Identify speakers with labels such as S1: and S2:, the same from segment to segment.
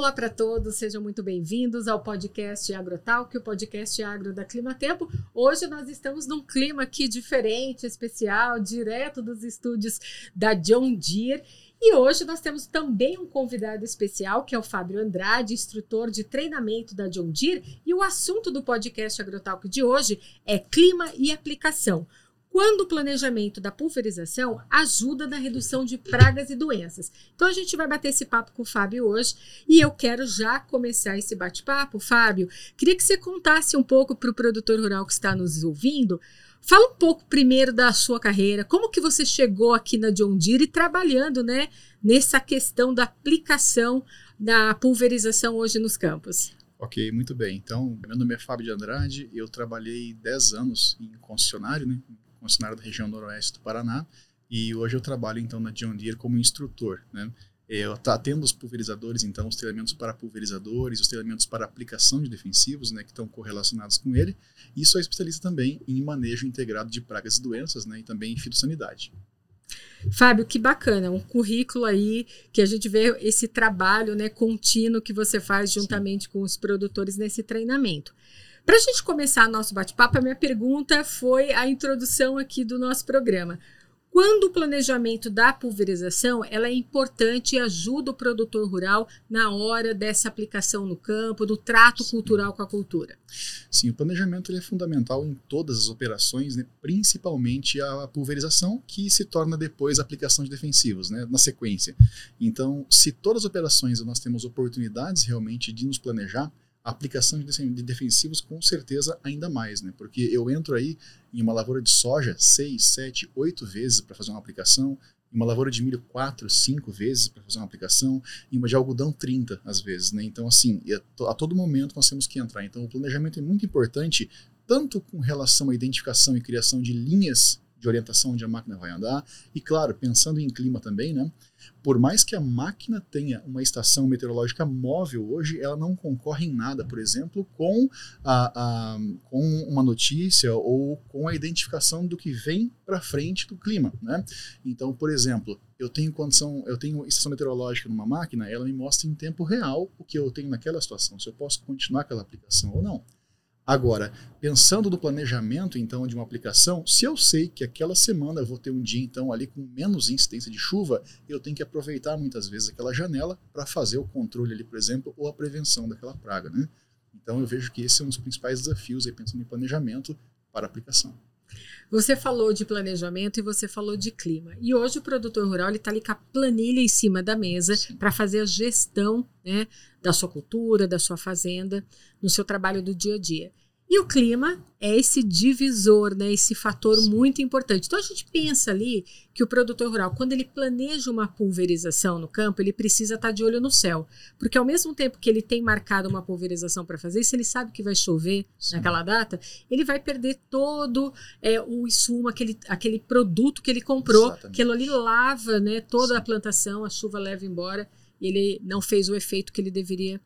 S1: Olá para todos, sejam muito bem-vindos ao podcast Agrotalk, o podcast agro da Climatempo. Hoje nós estamos num clima aqui diferente, especial, direto dos estúdios da John Deere. E hoje nós temos também um convidado especial, que é o Fábio Andrade, instrutor de treinamento da John Deere. E o assunto do podcast Agrotalk de hoje é clima e aplicação quando o planejamento da pulverização ajuda na redução de pragas e doenças. Então a gente vai bater esse papo com o Fábio hoje e eu quero já começar esse bate-papo. Fábio, queria que você contasse um pouco para o produtor rural que está nos ouvindo. Fala um pouco primeiro da sua carreira, como que você chegou aqui na John Deere e trabalhando, né, nessa questão da aplicação da pulverização hoje nos campos.
S2: Ok, muito bem. Então, meu nome é Fábio de Andrade, eu trabalhei 10 anos em concessionário, né, concessionária da região noroeste do Paraná, e hoje eu trabalho então na John Deere como instrutor, né? Eu atendo os pulverizadores, então, os treinamentos para pulverizadores, os treinamentos para aplicação de defensivos, né, que estão correlacionados com ele. E sou especialista também em manejo integrado de pragas e doenças, né, e também em fitossanidade.
S1: Fábio, que bacana, um currículo aí que a gente vê esse trabalho né, contínuo que você faz juntamente Sim. com os produtores nesse treinamento. Para a gente começar nosso bate-papo, a minha pergunta foi a introdução aqui do nosso programa. Quando o planejamento da pulverização ela é importante e ajuda o produtor rural na hora dessa aplicação no campo, do trato Sim. cultural com a cultura?
S2: Sim, o planejamento é fundamental em todas as operações, né? principalmente a pulverização, que se torna depois a aplicação de defensivos, né? na sequência. Então, se todas as operações nós temos oportunidades realmente de nos planejar, aplicação de defensivos com certeza ainda mais, né? Porque eu entro aí em uma lavoura de soja seis, sete, oito vezes para fazer uma aplicação, em uma lavoura de milho quatro, cinco vezes para fazer uma aplicação, em uma de algodão 30 às vezes, né? Então assim, a todo momento nós temos que entrar. Então o planejamento é muito importante tanto com relação à identificação e criação de linhas de orientação onde a máquina vai andar. E claro, pensando em clima também, né? Por mais que a máquina tenha uma estação meteorológica móvel hoje, ela não concorre em nada, por exemplo, com, a, a com uma notícia ou com a identificação do que vem para frente do clima, né? Então, por exemplo, eu tenho condição, eu tenho estação meteorológica numa máquina, ela me mostra em tempo real o que eu tenho naquela situação, se eu posso continuar aquela aplicação ou não. Agora, pensando no planejamento então de uma aplicação, se eu sei que aquela semana eu vou ter um dia então ali com menos incidência de chuva, eu tenho que aproveitar muitas vezes aquela janela para fazer o controle ali, por exemplo, ou a prevenção daquela praga, né? Então eu vejo que esse é um dos principais desafios aí pensando em planejamento para aplicação.
S1: Você falou de planejamento e você falou de clima. E hoje o produtor rural está ali com a planilha em cima da mesa para fazer a gestão né, da sua cultura, da sua fazenda, no seu trabalho do dia a dia. E o clima é esse divisor, né, esse fator Sim. muito importante. Então a gente pensa ali que o produtor rural, quando ele planeja uma pulverização no campo, ele precisa estar tá de olho no céu, porque ao mesmo tempo que ele tem marcado uma pulverização para fazer, se ele sabe que vai chover Sim. naquela data, ele vai perder todo é, o insumo, aquele, aquele produto que ele comprou, Exatamente. aquilo ali lava, né, toda Sim. a plantação, a chuva leva embora e ele não fez o efeito que ele deveria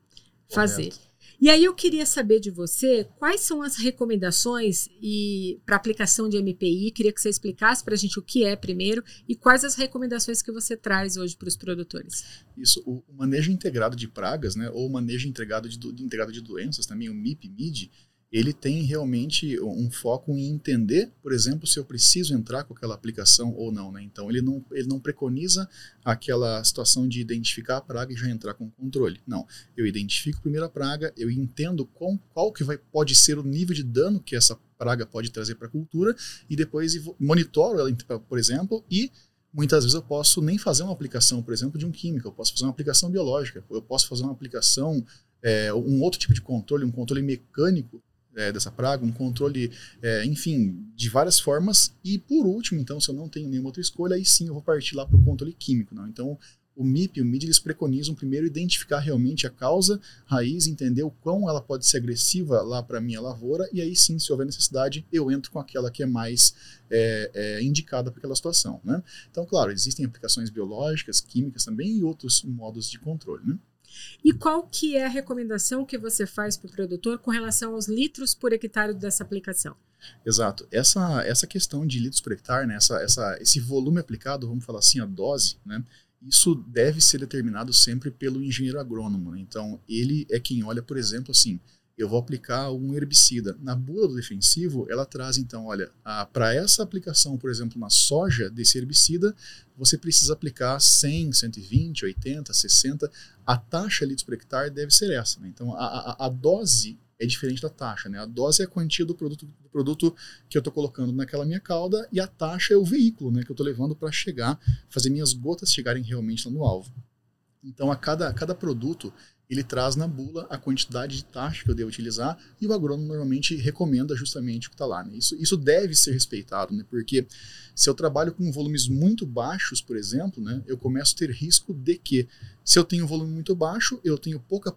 S1: fazer. E aí eu queria saber de você quais são as recomendações e para aplicação de MPI. Queria que você explicasse para a gente o que é primeiro e quais as recomendações que você traz hoje para os produtores.
S2: Isso, o manejo integrado de pragas, né, ou o manejo integrado de, integrado de doenças, também o MIP-MID, ele tem realmente um foco em entender, por exemplo, se eu preciso entrar com aquela aplicação ou não. Né? Então, ele não, ele não preconiza aquela situação de identificar a praga e já entrar com controle. Não. Eu identifico primeiro a praga, eu entendo qual, qual que vai, pode ser o nível de dano que essa praga pode trazer para a cultura e depois monitoro ela, por exemplo, e muitas vezes eu posso nem fazer uma aplicação, por exemplo, de um químico, eu posso fazer uma aplicação biológica, eu posso fazer uma aplicação, é, um outro tipo de controle, um controle mecânico é, dessa praga, um controle, é, enfim, de várias formas. E por último, então, se eu não tenho nenhuma outra escolha, aí sim eu vou partir lá para o controle químico. Não? Então, o MIP e o MID eles preconizam primeiro identificar realmente a causa raiz, entender o quão ela pode ser agressiva lá para minha lavoura, e aí sim, se houver necessidade, eu entro com aquela que é mais é, é, indicada para aquela situação. Né? Então, claro, existem aplicações biológicas, químicas também e outros modos de controle. Né?
S1: E qual que é a recomendação que você faz para o produtor com relação aos litros por hectare dessa aplicação?
S2: Exato. Essa, essa questão de litros por hectare, né, essa, essa, esse volume aplicado, vamos falar assim, a dose, né, isso deve ser determinado sempre pelo engenheiro agrônomo. Né? Então, ele é quem olha, por exemplo, assim, eu vou aplicar um herbicida. Na bula do defensivo, ela traz, então, olha, para essa aplicação, por exemplo, na soja desse herbicida, você precisa aplicar 100, 120, 80, 60. A taxa litros por hectare deve ser essa. Né? Então, a, a, a dose é diferente da taxa. Né? A dose é a quantia do produto, do produto que eu estou colocando naquela minha cauda e a taxa é o veículo né, que eu estou levando para chegar, fazer minhas gotas chegarem realmente no alvo. Então, a cada, a cada produto, ele traz na bula a quantidade de taxa que eu devo utilizar e o agrônomo normalmente recomenda justamente o que está lá. Né? Isso, isso deve ser respeitado, né? porque se eu trabalho com volumes muito baixos, por exemplo, né, eu começo a ter risco de que, se eu tenho um volume muito baixo, eu tenho pouca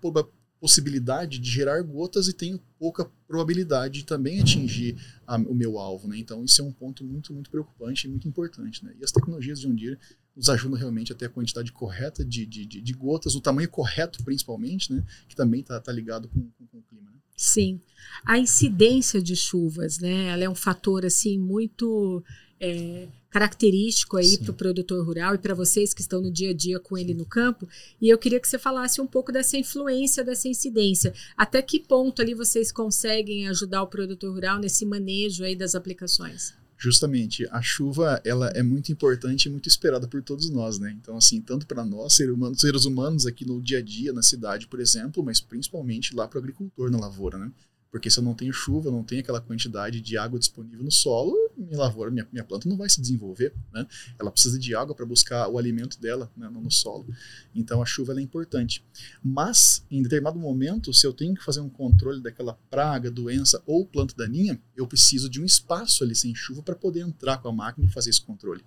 S2: possibilidade de gerar gotas e tenho pouca probabilidade de também atingir a, o meu alvo, né? Então isso é um ponto muito muito preocupante e muito importante, né? E as tecnologias de John Deere nos ajudam realmente a ter a quantidade correta de, de, de, de gotas, o tamanho correto principalmente, né? Que também está tá ligado com, com, com o clima. Né?
S1: Sim, a incidência de chuvas, né? Ela é um fator assim muito é, característico aí para o produtor rural e para vocês que estão no dia a dia com ele no campo. E eu queria que você falasse um pouco dessa influência, dessa incidência. Até que ponto ali vocês conseguem ajudar o produtor rural nesse manejo aí das aplicações?
S2: Justamente, a chuva ela é muito importante e muito esperada por todos nós, né? Então, assim, tanto para nós, seres humanos, seres humanos aqui no dia a dia, na cidade, por exemplo, mas principalmente lá para o agricultor na lavoura, né? Porque se eu não tenho chuva, não tenho aquela quantidade de água disponível no solo, minha lavoura, minha, minha planta não vai se desenvolver. Né? Ela precisa de água para buscar o alimento dela né, no, solo. Então a chuva é importante. Mas, em determinado momento, se eu tenho que fazer um controle daquela praga, doença ou planta daninha, eu preciso de um espaço ali sem chuva para poder entrar com a máquina e fazer esse controle.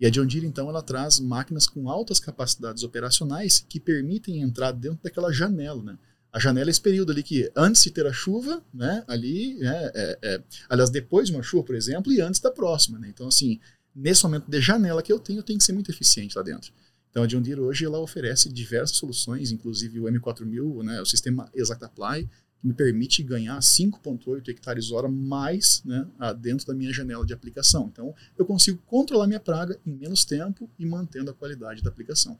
S2: E a John Deere, então, ela traz máquinas com altas capacidades operacionais que permitem entrar dentro daquela janela, né? A janela é esse período ali que antes de ter a chuva, né, ali, né, é, é, aliás, depois de uma chuva, por exemplo, e antes da próxima, né? Então, assim, nesse momento de janela que eu tenho, eu tenho que ser muito eficiente lá dentro. Então, a John Deere hoje ela oferece diversas soluções, inclusive o M4000, né, o sistema ExactApply, que me permite ganhar 5,8 hectares hora mais né, dentro da minha janela de aplicação. Então, eu consigo controlar minha praga em menos tempo e mantendo a qualidade da aplicação.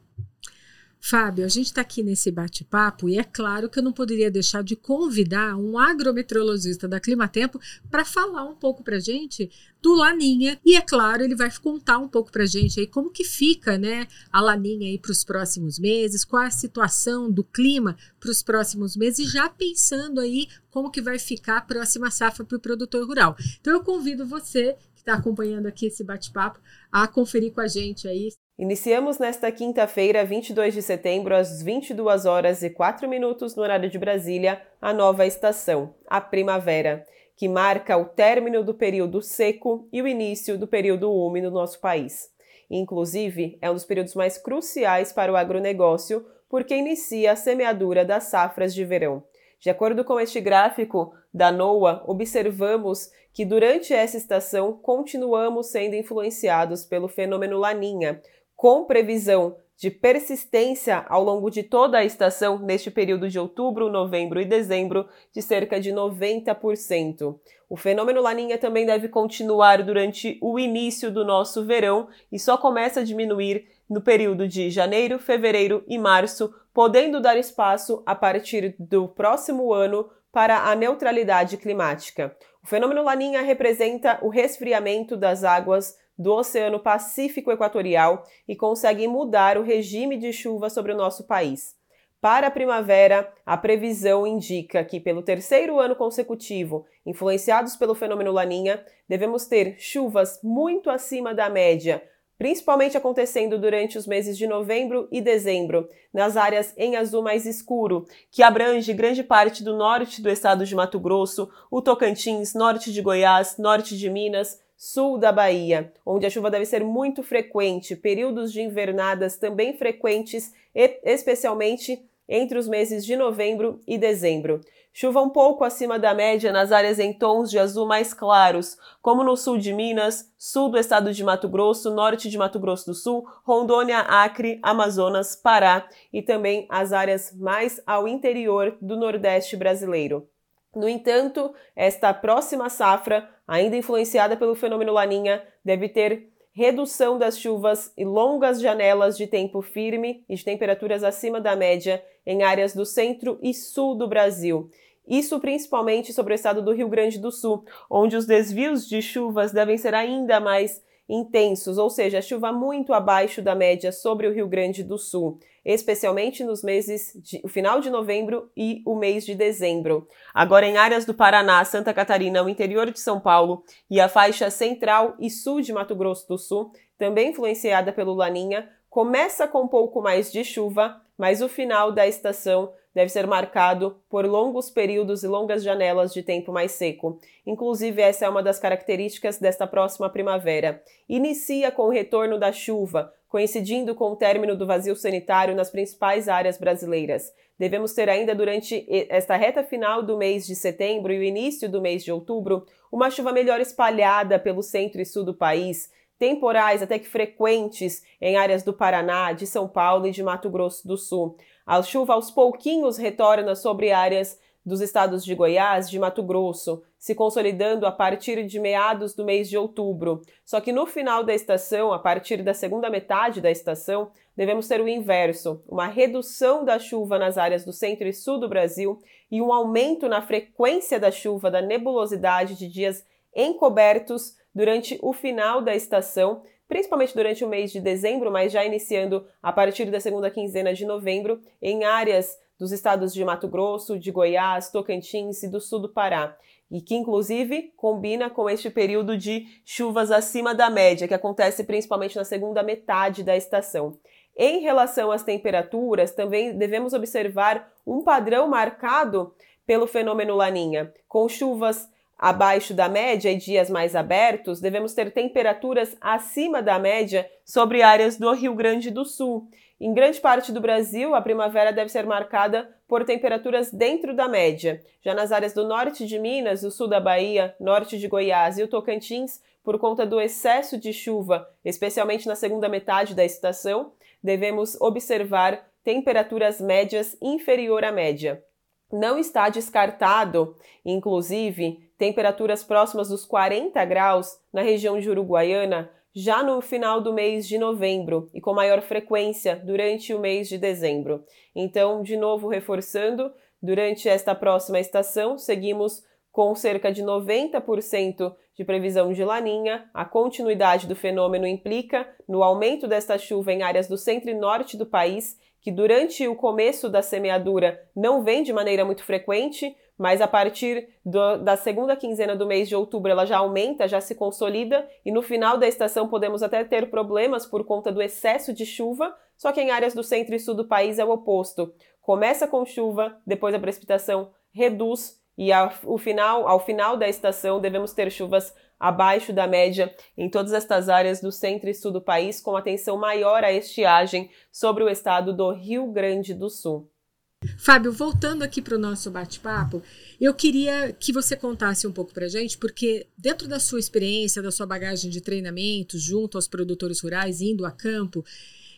S1: Fábio, a gente está aqui nesse bate-papo e é claro que eu não poderia deixar de convidar um agrometeorologista da Climatempo para falar um pouco para gente do Laninha e é claro ele vai contar um pouco para gente aí como que fica, né, a Laninha aí para os próximos meses, qual é a situação do clima para os próximos meses, já pensando aí como que vai ficar a próxima safra para o produtor rural. Então eu convido você que está acompanhando aqui esse bate-papo a conferir com a gente aí
S3: Iniciamos nesta quinta-feira, 22 de setembro, às 22 horas e 4 minutos no horário de Brasília, a nova estação, a primavera, que marca o término do período seco e o início do período úmido no nosso país. Inclusive, é um dos períodos mais cruciais para o agronegócio, porque inicia a semeadura das safras de verão. De acordo com este gráfico da NOAA, observamos que durante essa estação continuamos sendo influenciados pelo fenômeno Laninha, com previsão de persistência ao longo de toda a estação neste período de outubro, novembro e dezembro de cerca de 90%. O fenômeno Laninha também deve continuar durante o início do nosso verão e só começa a diminuir no período de janeiro, fevereiro e março, podendo dar espaço a partir do próximo ano para a neutralidade climática. O fenômeno Laninha representa o resfriamento das águas do Oceano Pacífico Equatorial e consegue mudar o regime de chuva sobre o nosso país. Para a primavera, a previsão indica que, pelo terceiro ano consecutivo, influenciados pelo fenômeno Laninha, devemos ter chuvas muito acima da média, principalmente acontecendo durante os meses de novembro e dezembro, nas áreas em azul mais escuro, que abrange grande parte do norte do estado de Mato Grosso, o Tocantins, norte de Goiás, norte de Minas, sul da Bahia, onde a chuva deve ser muito frequente, períodos de invernadas também frequentes, especialmente entre os meses de novembro e dezembro. Chuva um pouco acima da média nas áreas em tons de azul mais claros, como no sul de Minas, sul do estado de Mato Grosso, norte de Mato Grosso do Sul, Rondônia, Acre, Amazonas, Pará e também as áreas mais ao interior do Nordeste brasileiro. No entanto, esta próxima safra, ainda influenciada pelo fenômeno Laninha, deve ter redução das chuvas e longas janelas de tempo firme e de temperaturas acima da média em áreas do centro e sul do Brasil. Isso principalmente sobre o estado do Rio Grande do Sul, onde os desvios de chuvas devem ser ainda mais intensos, ou seja, chuva muito abaixo da média sobre o Rio Grande do Sul, especialmente nos meses de o final de novembro e o mês de dezembro. Agora em áreas do Paraná, Santa Catarina, o interior de São Paulo e a faixa central e sul de Mato Grosso do Sul, também influenciada pelo Laninha, começa com um pouco mais de chuva, mas o final da estação deve ser marcado por longos períodos e longas janelas de tempo mais seco. Inclusive, essa é uma das características desta próxima primavera. Inicia com o retorno da chuva, coincidindo com o término do vazio sanitário nas principais áreas brasileiras. Devemos ter ainda durante esta reta final do mês de setembro e o início do mês de outubro uma chuva melhor espalhada pelo centro e sul do país, temporais até que frequentes em áreas do Paraná, de São Paulo e de Mato Grosso do Sul. A chuva aos pouquinhos retorna sobre áreas dos estados de Goiás, de Mato Grosso, se consolidando a partir de meados do mês de outubro. Só que no final da estação, a partir da segunda metade da estação, devemos ter o inverso, uma redução da chuva nas áreas do centro e sul do Brasil e um aumento na frequência da chuva, da nebulosidade de dias encobertos durante o final da estação, principalmente durante o mês de dezembro, mas já iniciando a partir da segunda quinzena de novembro, em áreas dos estados de Mato Grosso, de Goiás, Tocantins e do sul do Pará. E que, inclusive, combina com este período de chuvas acima da média, que acontece principalmente na segunda metade da estação. Em relação às temperaturas, também devemos observar um padrão marcado pelo fenômeno Laninha, com chuvas abaixo da média e dias mais abertos, devemos ter temperaturas acima da média sobre áreas do Rio Grande do Sul. Em grande parte do Brasil, a primavera deve ser marcada por temperaturas dentro da média. Já nas áreas do norte de Minas, o sul da Bahia, norte de Goiás e o Tocantins, por conta do excesso de chuva, especialmente na segunda metade da estação, devemos observar temperaturas médias inferior à média. Não está descartado, inclusive, temperaturas próximas dos 40 graus na região de Uruguaiana já no final do mês de novembro e com maior frequência durante o mês de dezembro. Então, de novo reforçando, durante esta próxima estação, seguimos com cerca de 90% de previsão de laninha. A continuidade do fenômeno implica no aumento desta chuva em áreas do centro e norte do país, que durante o começo da semeadura não vem de maneira muito frequente, mas a partir do, da segunda quinzena do mês de outubro ela já aumenta, já se consolida e no final da estação podemos até ter problemas por conta do excesso de chuva, só que em áreas do centro e sul do país é o oposto. Começa com chuva, depois a precipitação reduz e final, ao final da estação devemos ter chuvas abaixo da média em todas estas áreas do centro e sul do país, com atenção maior à estiagem sobre o estado do Rio Grande do Sul.
S1: Fábio, voltando aqui para o nosso bate-papo, eu queria que você contasse um pouco para gente, porque dentro da sua experiência, da sua bagagem de treinamento, junto aos produtores rurais, indo a campo,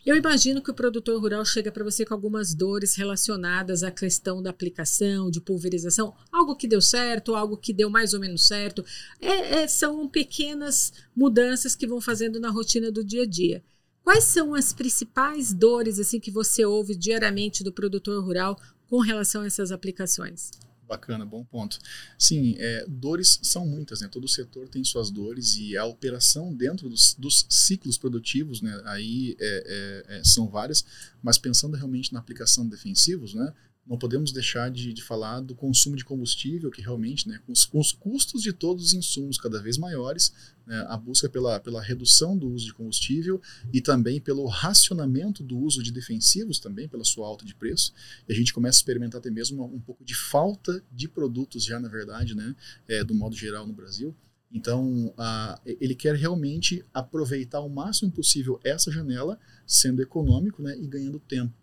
S1: eu imagino que o produtor rural chega para você com algumas dores relacionadas à questão da aplicação, de pulverização, algo que deu certo, algo que deu mais ou menos certo. É, é, são pequenas mudanças que vão fazendo na rotina do dia a dia. Quais são as principais dores assim que você ouve diariamente do produtor rural com relação a essas aplicações?
S2: Bacana, bom ponto. Sim, é, dores são muitas, né? Todo setor tem suas dores e a operação dentro dos, dos ciclos produtivos, né? Aí é, é, é são várias, mas pensando realmente na aplicação de defensivos, né? Não podemos deixar de, de, falar do consumo de combustível, que realmente, né, com os, com os custos de todos os insumos cada vez maiores, né, a busca pela, pela redução do uso de combustível e também pelo racionamento do uso de defensivos, também pela sua alta de preço. E a gente começa a experimentar até mesmo um, pouco de falta de produtos já, na verdade, né, é, do modo geral no Brasil. Então, a, ele quer realmente aproveitar o máximo possível essa janela, sendo econômico né, e ganhando tempo.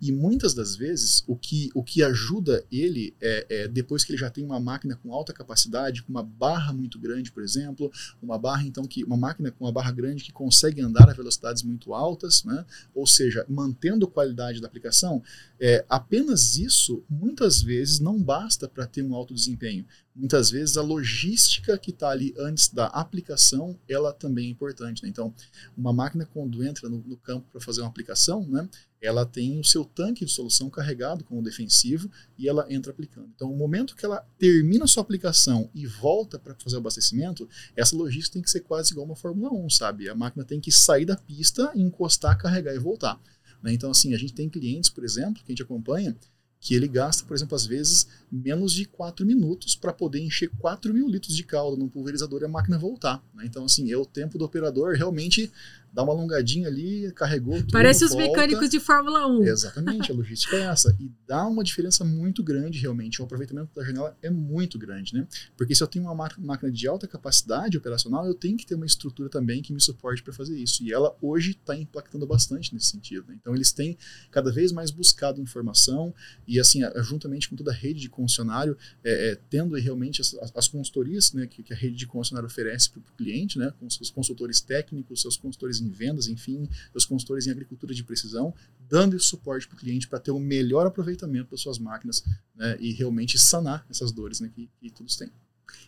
S2: E muitas das vezes, o que, o que ajuda ele, é, é, depois que ele já tem uma máquina com alta capacidade, com uma barra muito grande, por exemplo, uma barra então que uma máquina com uma barra grande que consegue andar a velocidades muito altas, né? ou seja, mantendo qualidade da aplicação, é, apenas isso muitas vezes não basta para ter um alto desempenho. muitas vezes a logística que está ali antes da aplicação, ela também é importante. Né? Então, uma máquina quando entra no, no campo para fazer uma aplicação, né, ela tem o seu tanque de solução carregado com o defensivo e ela entra aplicando. Então, o momento que ela termina a sua aplicação e volta para fazer o abastecimento, essa logística tem que ser quase igual uma Fórmula 1, sabe? A máquina tem que sair da pista, encostar, carregar e voltar. Né? Então, assim, a gente tem clientes, por exemplo, que a gente acompanha, que ele gasta, por exemplo, às vezes menos de 4 minutos para poder encher 4 mil litros de calda num pulverizador e a máquina voltar. Né? Então, assim, é o tempo do operador realmente dá uma alongadinha ali, carregou tudo.
S1: Parece os volta. mecânicos de Fórmula 1.
S2: Exatamente, a logística é essa. E dá uma diferença muito grande, realmente. O aproveitamento da janela é muito grande, né? Porque se eu tenho uma máquina de alta capacidade operacional, eu tenho que ter uma estrutura também que me suporte para fazer isso. E ela hoje está impactando bastante nesse sentido. Né? Então, eles têm cada vez mais buscado informação e, assim, juntamente com toda a rede de concessionário, é, é, tendo realmente as, as consultorias né, que, que, a rede de concessionário oferece para o cliente, né, com seus consultores técnicos, seus consultores em vendas, enfim, os consultores em agricultura de precisão, dando esse suporte para o cliente para ter o um melhor aproveitamento das suas máquinas né, e realmente sanar essas dores né, que, que todos têm.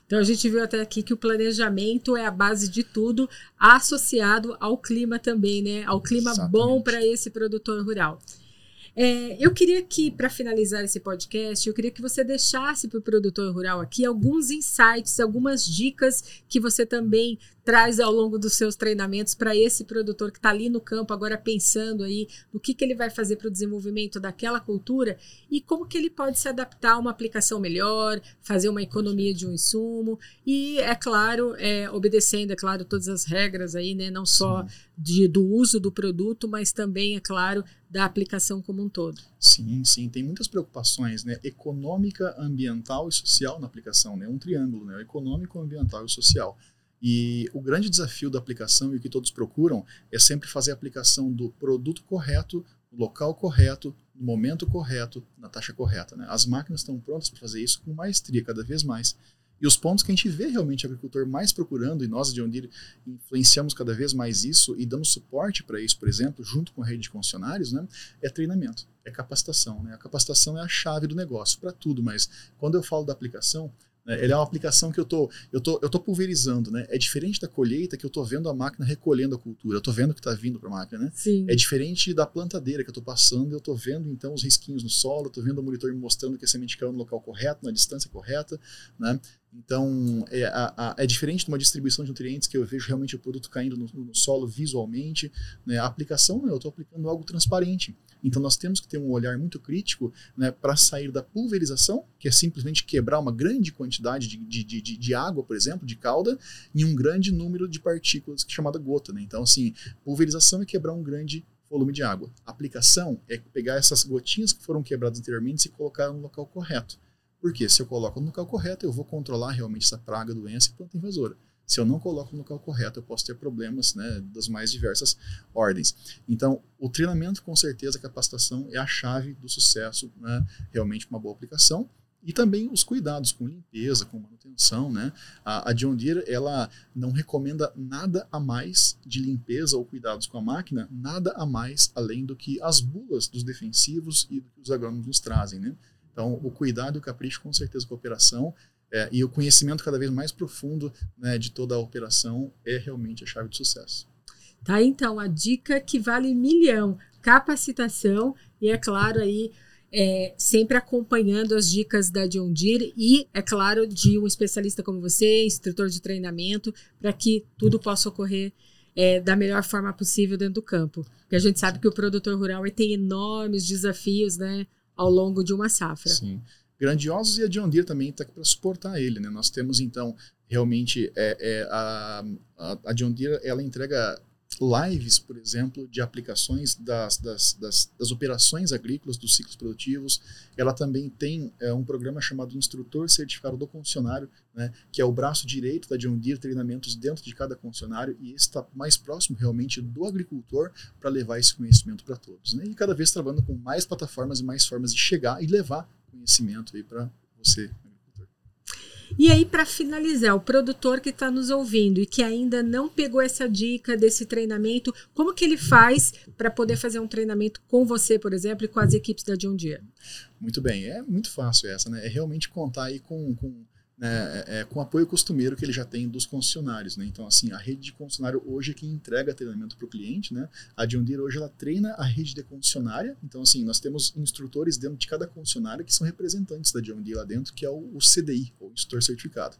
S1: Então a gente viu até aqui que o planejamento é a base de tudo, associado ao clima também, né? Ao clima Exatamente. bom para esse produtor rural. É, eu queria que, para finalizar esse podcast, eu queria que você deixasse para o produtor rural aqui alguns insights, algumas dicas que você também traz ao longo dos seus treinamentos para esse produtor que está ali no campo agora pensando aí no que, que ele vai fazer para o desenvolvimento daquela cultura e como que ele pode se adaptar a uma aplicação melhor, fazer uma economia de um insumo e, é claro, é, obedecendo, é claro, todas as regras aí, né, não só de, do uso do produto, mas também, é claro, da aplicação como um todo.
S2: Sim, sim, tem muitas preocupações, né, econômica, ambiental e social na aplicação, né, um triângulo, né, econômico, ambiental e social. E o grande desafio da aplicação e o que todos procuram é sempre fazer a aplicação do produto correto, no local correto, no momento correto, na taxa correta. Né? As máquinas estão prontas para fazer isso com maestria cada vez mais. E os pontos que a gente vê realmente o agricultor mais procurando, e nós de onde influenciamos cada vez mais isso e damos suporte para isso, por exemplo, junto com a rede de funcionários, né, é treinamento, é capacitação. Né? A capacitação é a chave do negócio para tudo, mas quando eu falo da aplicação, né? Ele é uma aplicação que eu tô, eu tô, eu tô pulverizando, né? É diferente da colheita que eu tô vendo a máquina recolhendo a cultura, eu tô vendo o que está vindo para a máquina, né?
S1: Sim.
S2: É diferente da plantadeira que eu tô passando, eu tô vendo então os risquinhos no solo, tô vendo o monitor me mostrando que a semente caiu no local correto, na distância correta, né? Então, é, a, a, é, diferente de uma distribuição de nutrientes que eu vejo realmente o produto caindo no, no solo visualmente. Né? A aplicação, eu estou aplicando algo transparente. Então, nós temos que ter um olhar muito crítico né, para sair da pulverização, que é simplesmente quebrar uma grande quantidade de, de, de, de, água, por exemplo, de calda, em um grande número de partículas, chamada gota. Né? Então, assim, pulverização é quebrar um grande volume de água. aplicação é pegar essas gotinhas que foram quebradas anteriormente e colocar no local correto. Porque se eu coloco no local correto, eu vou controlar realmente essa praga, doença e planta invasora. Se eu não coloco no local correto, eu posso ter problemas né, das mais diversas ordens. Então, o treinamento, com certeza, a capacitação é a chave do sucesso, né, realmente, uma boa aplicação. E também os cuidados com limpeza, com manutenção. Né? A, a John Deere ela não recomenda nada a mais de limpeza ou cuidados com a máquina, nada a mais além do que as bulas dos defensivos e do que os agrônomos nos trazem. Né? Então, o cuidado e o capricho, com certeza, com a operação é, e o conhecimento cada vez mais profundo né, de toda a operação é realmente a chave de sucesso.
S1: Tá, então, a dica que vale milhão: capacitação e, é claro, aí. É, sempre acompanhando as dicas da John Deere e, é claro, de um especialista como você, instrutor de treinamento, para que tudo possa ocorrer é, da melhor forma possível dentro do campo. Porque a gente sabe que o produtor rural tem enormes desafios, né? ao longo de uma safra.
S2: Sim. Grandiosos e a John Deere também está aqui para suportar ele. Né? Nós temos, então, realmente, é, é a, a, John Deere ela entrega lives, por exemplo, de aplicações das, das, das, das, operações agrícolas, dos ciclos produtivos. Ela também tem é, um programa chamado Instrutor Certificado do Concessionário, né, que é o braço direito da John Deere, treinamentos dentro de cada concessionário, e está mais próximo realmente do agricultor para levar esse conhecimento para todos. Né, e cada vez trabalhando com mais plataformas e mais formas de chegar e levar conhecimento para você,
S1: e aí, para finalizar, o produtor que está nos ouvindo e que ainda não pegou essa dica desse treinamento, como que ele faz para poder fazer um treinamento com você, por exemplo, e com as equipes da John Deere?
S2: Muito bem, é muito fácil essa, né? É realmente contar aí com, com né, é, é, com apoio costumeiro que ele já tem dos concessionários. Né? Então, assim, a rede de concessionário hoje é quem entrega treinamento para o cliente. Né? A John Deere hoje ela treina a rede de concessionária. Então, assim, nós temos instrutores dentro de cada concessionária que são representantes da John Deere lá dentro, que é o, o CDI, ou instrutor certificado.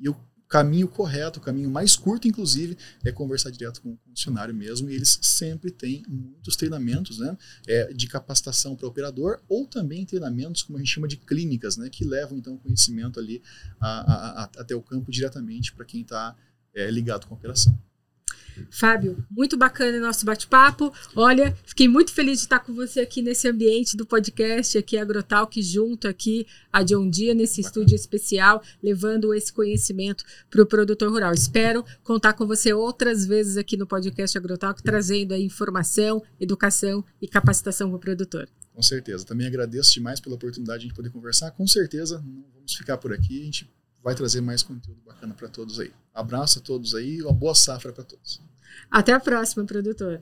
S2: E o caminho correto, o caminho mais curto, inclusive, é conversar direto com o funcionário mesmo. E eles sempre têm muitos treinamentos né, é, de capacitação para operador ou também treinamentos, como a gente chama de clínicas, né, que levam então conhecimento ali a, a, a, até o campo diretamente para quem está é, ligado com a operação.
S1: Fábio, muito bacana o nosso bate-papo. Olha, fiquei muito feliz de estar com você aqui nesse ambiente do podcast, aqui Agrotalk, junto aqui a John Dia, nesse bacana. estúdio especial, levando esse conhecimento para o produtor rural. Espero contar com você outras vezes aqui no podcast Agrotalk, trazendo aí informação, educação e capacitação para o produtor.
S2: Com certeza. Também agradeço demais pela oportunidade de poder conversar. Com certeza, não vamos ficar por aqui. A gente vai trazer mais conteúdo bacana para todos aí. Abraço a todos aí, uma boa safra para todos.
S1: Até a próxima, produtor.